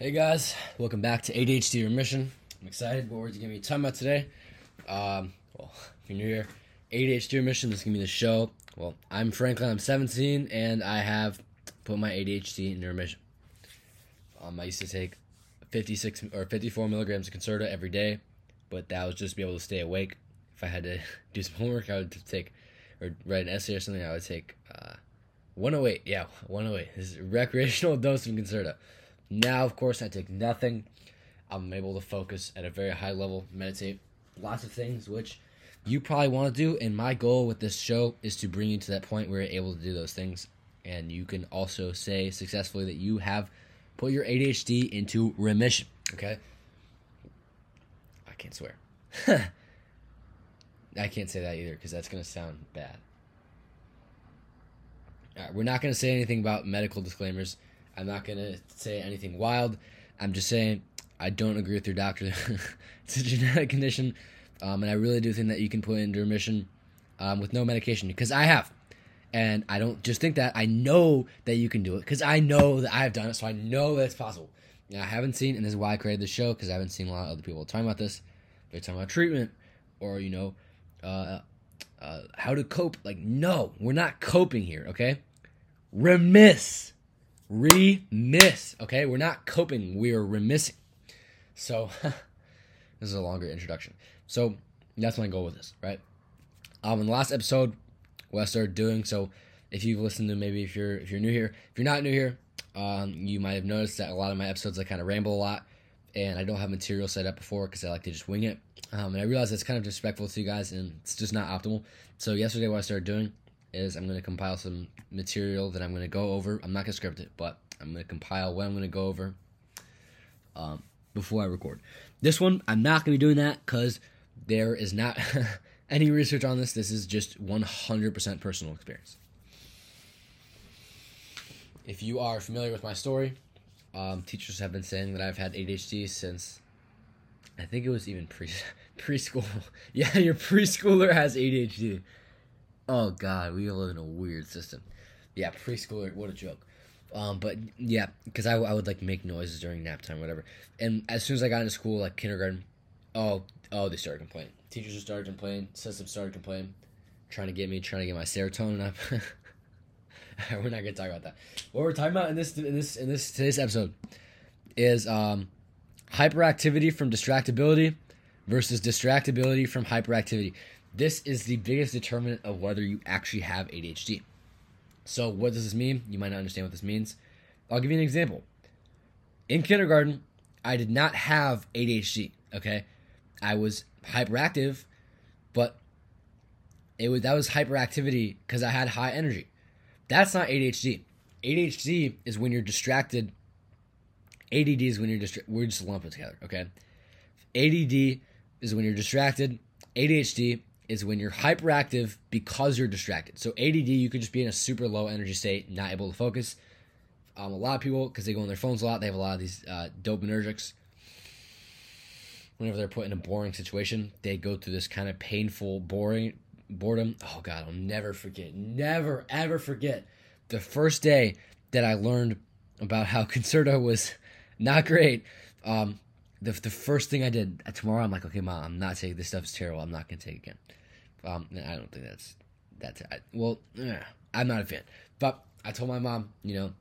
Hey guys, welcome back to ADHD Remission. I'm excited what we're going to be talking about today. Um, well, if you're new here, ADHD Remission, this is going to be the show. Well, I'm Franklin, I'm 17, and I have put my ADHD into remission. Um, I used to take 56 or 54 milligrams of Concerta every day, but that was just to be able to stay awake. If I had to do some homework, I would take, or write an essay or something, I would take uh, 108. Yeah, 108. This is recreational dose of Concerta. Now, of course, I take nothing. I'm able to focus at a very high level, meditate, lots of things, which you probably want to do. And my goal with this show is to bring you to that point where you're able to do those things. And you can also say successfully that you have put your ADHD into remission. Okay? I can't swear. I can't say that either because that's going to sound bad. All right, we're not going to say anything about medical disclaimers. I'm not going to say anything wild. I'm just saying I don't agree with your doctor. it's a genetic condition, um, and I really do think that you can put into remission um, with no medication because I have. And I don't just think that. I know that you can do it because I know that I've done it, so I know that it's possible. Now, I haven't seen, and this is why I created the show because I haven't seen a lot of other people talking about this. They're talking about treatment or, you know, uh, uh, how to cope. Like, no, we're not coping here, okay? Remiss remiss. Okay, we're not coping, we are remissing. So, this is a longer introduction. So, that's my goal with this, right? Um, in the last episode, what I started doing. So, if you've listened to maybe if you're if you're new here, if you're not new here, um, you might have noticed that a lot of my episodes I kind of ramble a lot, and I don't have material set up before because I like to just wing it. Um, and I realize that's kind of disrespectful to you guys, and it's just not optimal. So yesterday, what I started doing is I'm going to compile some material that I'm going to go over. I'm not going to script it, but I'm going to compile what I'm going to go over um, before I record. This one, I'm not going to be doing that because there is not any research on this. This is just 100% personal experience. If you are familiar with my story, um, teachers have been saying that I've had ADHD since I think it was even pre preschool. yeah, your preschooler has ADHD. Oh God, we live in a weird system. Yeah, preschooler. What a joke. Um, but yeah, because I, I would like make noises during nap time, whatever. And as soon as I got into school, like kindergarten, oh oh, they started complaining. Teachers just started complaining. Systems started complaining, trying to get me, trying to get my serotonin up. we're not gonna talk about that. What we're talking about in this in this in this today's episode is um, hyperactivity from distractibility versus distractibility from hyperactivity. This is the biggest determinant of whether you actually have ADHD. So, what does this mean? You might not understand what this means. I'll give you an example. In kindergarten, I did not have ADHD, okay? I was hyperactive, but it was that was hyperactivity because I had high energy. That's not ADHD. ADHD is when you're distracted. ADD is when you're distracted. We're just lumping together, okay? ADD is when you're distracted. ADHD is when you're hyperactive because you're distracted. So ADD, you could just be in a super low energy state, not able to focus. Um, a lot of people, because they go on their phones a lot, they have a lot of these uh, dopaminergics. Whenever they're put in a boring situation, they go through this kind of painful, boring boredom. Oh God, I'll never forget, never ever forget the first day that I learned about how Concerta was not great. Um, the, the first thing I did uh, tomorrow, I'm like, okay, mom, I'm not taking this stuff. is terrible. I'm not gonna take it again. Um, I don't think that's that's I, well. Eh, I'm not a fan, but I told my mom, you know,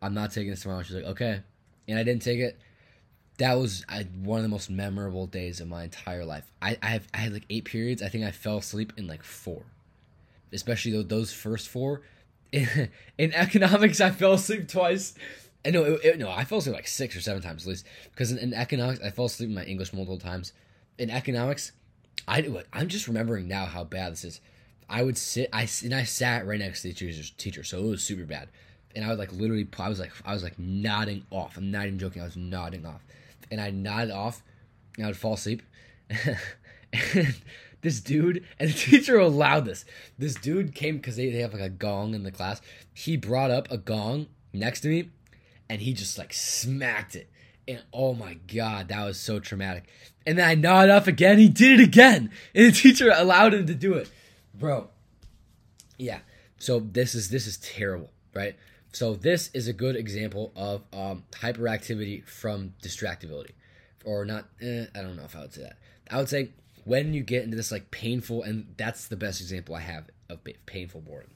I'm not taking this tomorrow. She's like, okay, and I didn't take it. That was I, one of the most memorable days of my entire life. I I, have, I had like eight periods. I think I fell asleep in like four, especially those first four. In, in economics, I fell asleep twice. And no, it, it, no, I fell asleep like six or seven times at least. Because in, in economics, I fell asleep in my English multiple times. In economics, I I'm just remembering now how bad this is. I would sit, I and I sat right next to the teacher's teacher, so it was super bad. And I was like literally, I was like, I was like nodding off. I'm not even joking. I was nodding off, and I nodded off, and I would fall asleep. and this dude and the teacher allowed this. This dude came because they, they have like a gong in the class. He brought up a gong next to me, and he just like smacked it. And oh my god, that was so traumatic. And then I nodded off again. He did it again, and the teacher allowed him to do it, bro. Yeah. So this is this is terrible, right? So this is a good example of um, hyperactivity from distractibility, or not. Eh, I don't know if I would say that. I would say when you get into this like painful, and that's the best example I have of painful boredom.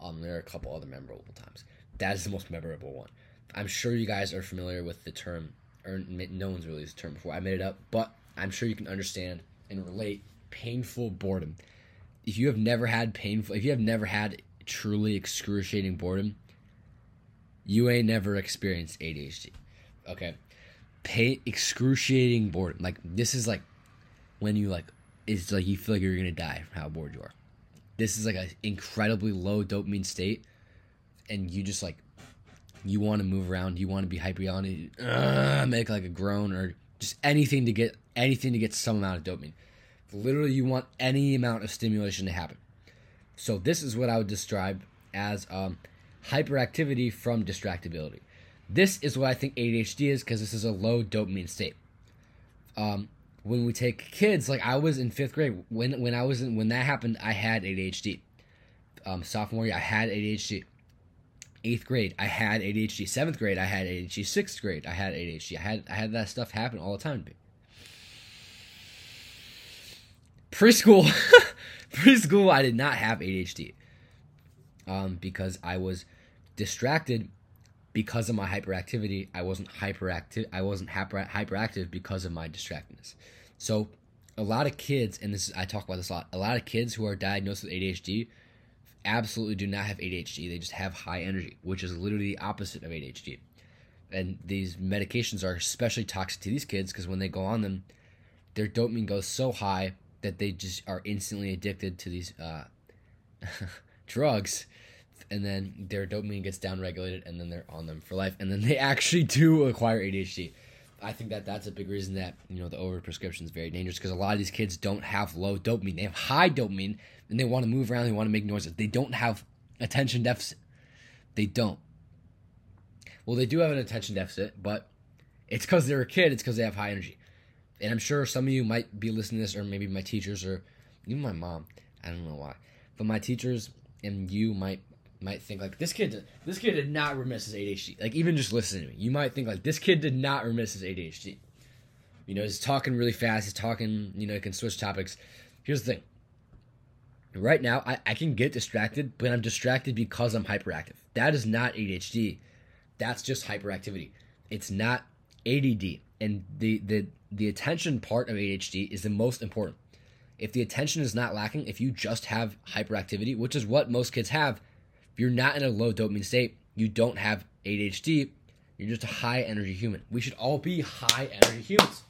Um, there are a couple other memorable times. That is the most memorable one. I'm sure you guys are familiar with the term, or no one's really used the term before. I made it up, but I'm sure you can understand and relate painful boredom. If you have never had painful, if you have never had truly excruciating boredom, you ain't never experienced ADHD. Okay. Pain excruciating boredom. Like this is like when you like it's like you feel like you're gonna die from how bored you are. This is like an incredibly low dopamine state, and you just like you want to move around, you want to be hyper on it, uh, make like a groan or just anything to get anything to get some amount of dopamine. Literally, you want any amount of stimulation to happen. So this is what I would describe as um, hyperactivity from distractibility. This is what I think ADHD is because this is a low dopamine state. Um, when we take kids, like I was in fifth grade when when I was in, when that happened, I had ADHD. Um, sophomore year, I had ADHD. Eighth grade, I had ADHD. Seventh grade, I had ADHD. Sixth grade, I had ADHD. I had I had that stuff happen all the time. Preschool, preschool, I did not have ADHD um, because I was distracted because of my hyperactivity. I wasn't hyperactive. I wasn't hyper, hyperactive because of my distractedness. So, a lot of kids, and this is, I talk about this a lot. A lot of kids who are diagnosed with ADHD absolutely do not have ADHD. They just have high energy, which is literally the opposite of ADHD. And these medications are especially toxic to these kids because when they go on them, their dopamine goes so high that they just are instantly addicted to these uh, drugs and then their dopamine gets downregulated and then they're on them for life and then they actually do acquire ADHD. I think that that's a big reason that you know the overprescription is very dangerous because a lot of these kids don't have low dopamine. They have high dopamine and they want to move around. They want to make noises. They don't have attention deficit. They don't. Well, they do have an attention deficit, but it's because they're a kid. It's because they have high energy. And I'm sure some of you might be listening to this, or maybe my teachers, or even my mom. I don't know why, but my teachers and you might might think like this kid this kid did not remiss his ADHD. Like even just listening to me, you might think like this kid did not remiss his ADHD. You know, he's talking really fast. He's talking. You know, he can switch topics. Here's the thing. Right now, I, I can get distracted, but I'm distracted because I'm hyperactive. That is not ADHD. That's just hyperactivity. It's not ADD. And the the the attention part of ADHD is the most important. If the attention is not lacking, if you just have hyperactivity, which is what most kids have, you're not in a low dopamine state, you don't have ADHD, you're just a high energy human. We should all be high energy humans.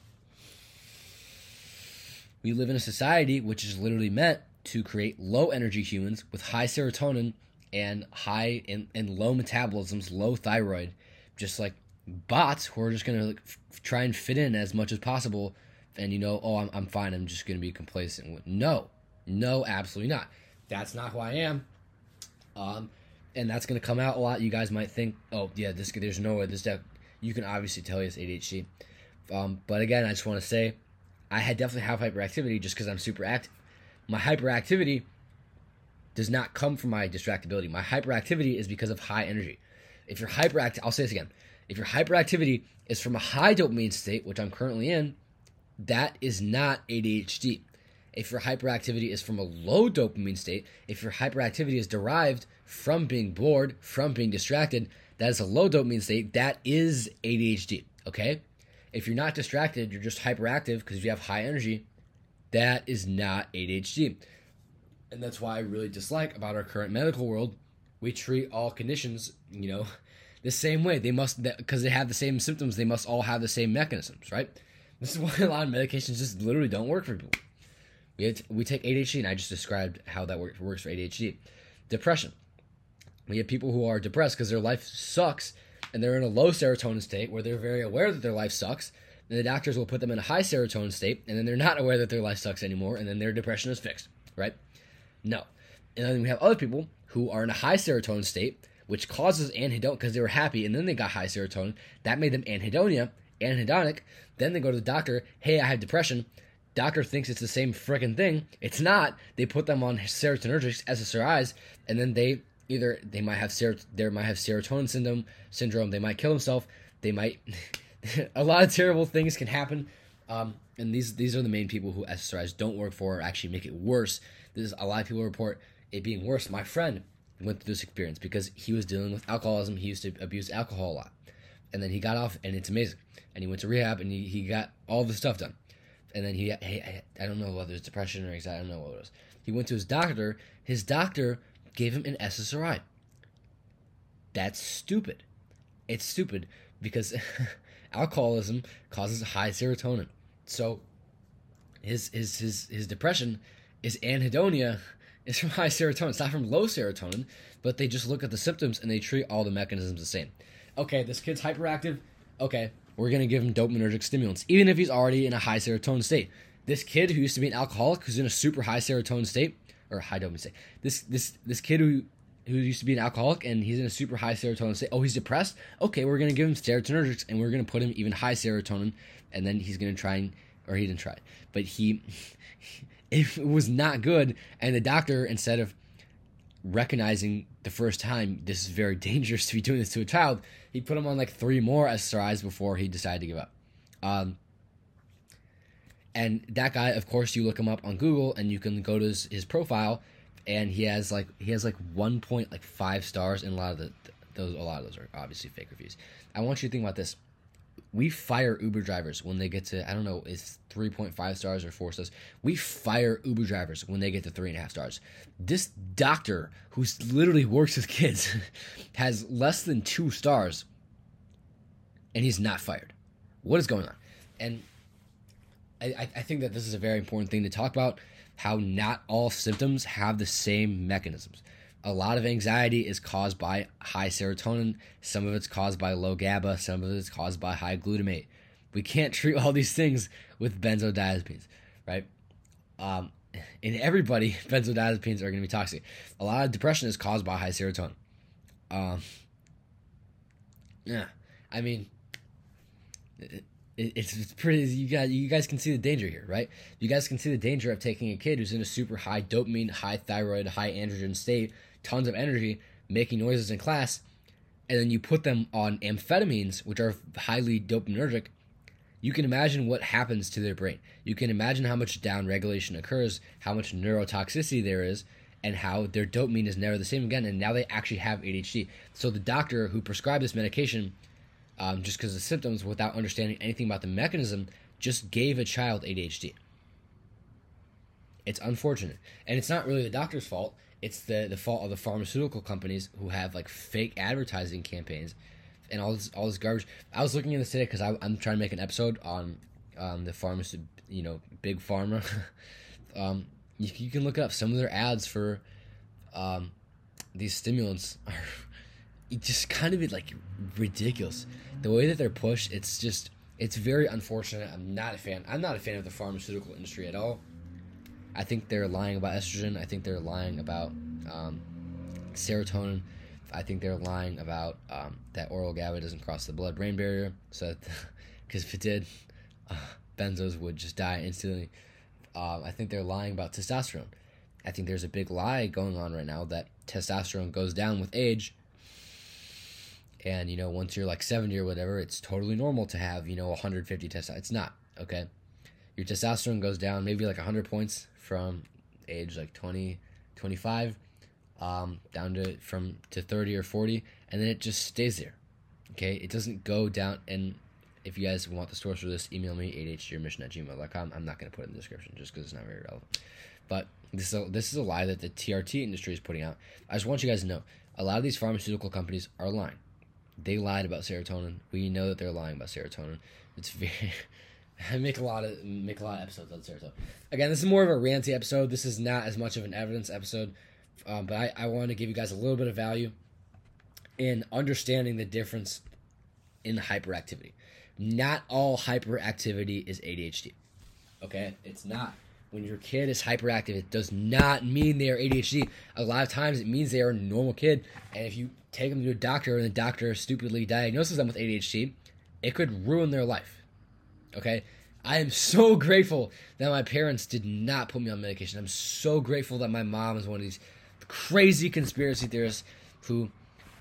We live in a society which is literally meant to create low energy humans with high serotonin and high and, and low metabolisms, low thyroid, just like bots who are just gonna like, f- try and fit in as much as possible. And you know, oh, I'm, I'm fine. I'm just gonna be complacent. No, no, absolutely not. That's not who I am. Um, and that's going to come out a lot. You guys might think, oh yeah, this there's no way this deck. You can obviously tell it's ADHD. Um, but again, I just want to say, I had definitely have hyperactivity just because I'm super active. My hyperactivity does not come from my distractibility. My hyperactivity is because of high energy. If you're hyperactive, I'll say this again. If your hyperactivity is from a high dopamine state, which I'm currently in, that is not ADHD. If your hyperactivity is from a low dopamine state, if your hyperactivity is derived from being bored, from being distracted, that is a low dopamine state. That is ADHD. Okay? If you're not distracted, you're just hyperactive because you have high energy. That is not ADHD. And that's why I really dislike about our current medical world. We treat all conditions, you know, the same way. They must, because they have the same symptoms, they must all have the same mechanisms, right? This is why a lot of medications just literally don't work for people. We, we take ADHD, and I just described how that works, works for ADHD. Depression. We have people who are depressed because their life sucks and they're in a low serotonin state where they're very aware that their life sucks. And the doctors will put them in a high serotonin state and then they're not aware that their life sucks anymore and then their depression is fixed, right? No. And then we have other people who are in a high serotonin state, which causes anhedonia because they were happy and then they got high serotonin. That made them anhedonia, anhedonic. Then they go to the doctor, hey, I have depression. Doctor thinks it's the same freaking thing. It's not. They put them on serotonergics, SSRIs, and then they either they might have ser- might have serotonin syndrome syndrome they might kill themselves. They might a lot of terrible things can happen. Um, and these these are the main people who SSRIs don't work for or actually make it worse. This is a lot of people report it being worse. My friend went through this experience because he was dealing with alcoholism. He used to abuse alcohol a lot. And then he got off and it's amazing. And he went to rehab and he, he got all the stuff done and then he, he I don't know whether it's depression or anxiety I don't know what it was he went to his doctor his doctor gave him an SSRI. That's stupid. It's stupid because alcoholism causes high serotonin. So his his his his depression is anhedonia is from high serotonin. It's not from low serotonin, but they just look at the symptoms and they treat all the mechanisms the same. Okay, this kid's hyperactive. Okay, we're gonna give him dopaminergic stimulants, even if he's already in a high serotonin state. This kid who used to be an alcoholic, who's in a super high serotonin state, or high dopamine state. This this this kid who who used to be an alcoholic and he's in a super high serotonin state. Oh, he's depressed. Okay, we're gonna give him serotonergics and we're gonna put him even high serotonin, and then he's gonna try and or he didn't try, but he if it was not good. And the doctor instead of recognizing the first time this is very dangerous to be doing this to a child, he put him on like three more SSRIs before he decided to give up. Um, and that guy, of course, you look him up on Google and you can go to his, his profile, and he has like he has like one point like five stars, and a lot of the those a lot of those are obviously fake reviews. I want you to think about this. We fire Uber drivers when they get to I don't know it's three point five stars or four stars. We fire Uber drivers when they get to three and a half stars. This doctor who literally works with kids has less than two stars, and he's not fired. What is going on? And I, I think that this is a very important thing to talk about how not all symptoms have the same mechanisms. A lot of anxiety is caused by high serotonin, some of it's caused by low GABA, some of it's caused by high glutamate. We can't treat all these things with benzodiazepines, right? Um, in everybody, benzodiazepines are going to be toxic. A lot of depression is caused by high serotonin. Um, yeah, I mean, it's, it's pretty you guys you guys can see the danger here right you guys can see the danger of taking a kid who's in a super high dopamine high thyroid high androgen state tons of energy making noises in class and then you put them on amphetamines which are highly dopaminergic you can imagine what happens to their brain you can imagine how much down regulation occurs how much neurotoxicity there is and how their dopamine is never the same again and now they actually have adhd so the doctor who prescribed this medication um, just because of the symptoms without understanding anything about the mechanism, just gave a child ADHD. It's unfortunate. And it's not really the doctor's fault. It's the, the fault of the pharmaceutical companies who have like fake advertising campaigns and all this all this garbage. I was looking at this today because I'm trying to make an episode on um, the pharmacy, you know, big pharma. um, you, you, can look up some of their ads for um, these stimulants are just kind of like ridiculous. The way that they're pushed, it's just it's very unfortunate. I'm not a fan. I'm not a fan of the pharmaceutical industry at all. I think they're lying about estrogen. I think they're lying about um, serotonin. I think they're lying about um, that oral GABA doesn't cross the blood-brain barrier. So, because if it did, uh, benzos would just die instantly. Um, I think they're lying about testosterone. I think there's a big lie going on right now that testosterone goes down with age and you know once you're like 70 or whatever it's totally normal to have you know 150 testosterone it's not okay your testosterone goes down maybe like 100 points from age like 20 25 um, down to from to 30 or 40 and then it just stays there okay it doesn't go down and if you guys want the source for this email me adhdremission at gmail.com i'm not going to put it in the description just because it's not very relevant but this is, a, this is a lie that the trt industry is putting out i just want you guys to know a lot of these pharmaceutical companies are lying they lied about serotonin. We know that they're lying about serotonin. It's very. I make a lot of make a lot of episodes on serotonin. Again, this is more of a ranty episode. This is not as much of an evidence episode, um, but I, I want to give you guys a little bit of value in understanding the difference in hyperactivity. Not all hyperactivity is ADHD. Okay, it's not. When your kid is hyperactive, it does not mean they are ADHD. A lot of times, it means they are a normal kid. And if you take them to a doctor and the doctor stupidly diagnoses them with ADHD, it could ruin their life. Okay? I am so grateful that my parents did not put me on medication. I'm so grateful that my mom is one of these crazy conspiracy theorists who,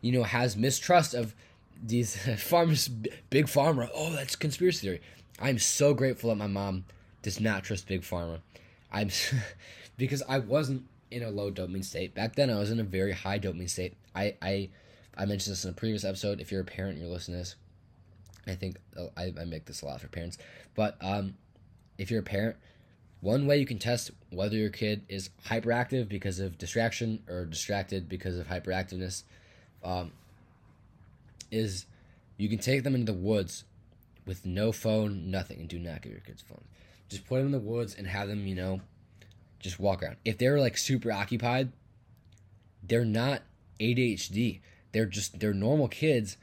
you know, has mistrust of these farmers, big pharma. Oh, that's conspiracy theory. I'm so grateful that my mom does not trust big pharma. I'm because I wasn't in a low dopamine state back then. I was in a very high dopamine state. I I I mentioned this in a previous episode. If you're a parent, and you're listening to this. I think uh, I, I make this a lot for parents, but um, if you're a parent, one way you can test whether your kid is hyperactive because of distraction or distracted because of hyperactiveness um, is you can take them into the woods with no phone, nothing, and do not give your kids phones. Just put them in the woods and have them, you know, just walk around. If they're like super occupied, they're not ADHD. They're just they're normal kids,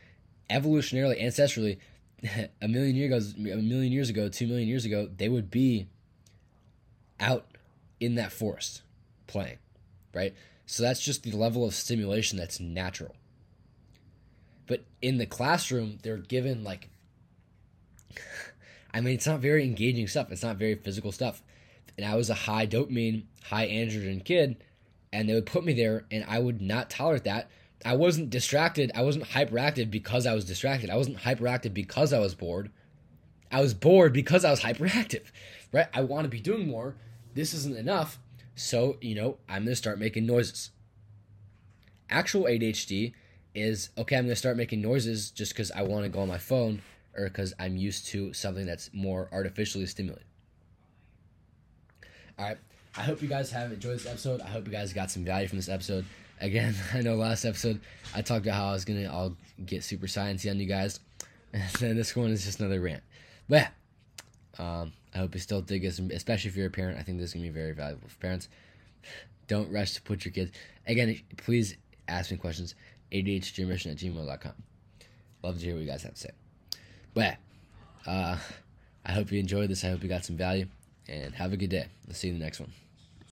evolutionarily, ancestrally. A million years ago, a million years ago, two million years ago, they would be out in that forest playing, right? So that's just the level of stimulation that's natural. But in the classroom, they're given like, I mean, it's not very engaging stuff. It's not very physical stuff. And I was a high dopamine, high androgen kid, and they would put me there, and I would not tolerate that. I wasn't distracted. I wasn't hyperactive because I was distracted. I wasn't hyperactive because I was bored. I was bored because I was hyperactive, right? I want to be doing more. This isn't enough. So, you know, I'm going to start making noises. Actual ADHD is okay, I'm going to start making noises just because I want to go on my phone or because I'm used to something that's more artificially stimulated. All right. I hope you guys have enjoyed this episode. I hope you guys got some value from this episode. Again, I know last episode I talked about how I was gonna all get super sciencey on you guys, and then this one is just another rant. But um, I hope you still dig this, especially if you're a parent. I think this is gonna be very valuable for parents. Don't rush to put your kids. Again, please ask me questions. ADHDremission at gmail.com. Love to hear what you guys have to say. But uh, I hope you enjoyed this. I hope you got some value. And have a good day. I'll see you in the next one.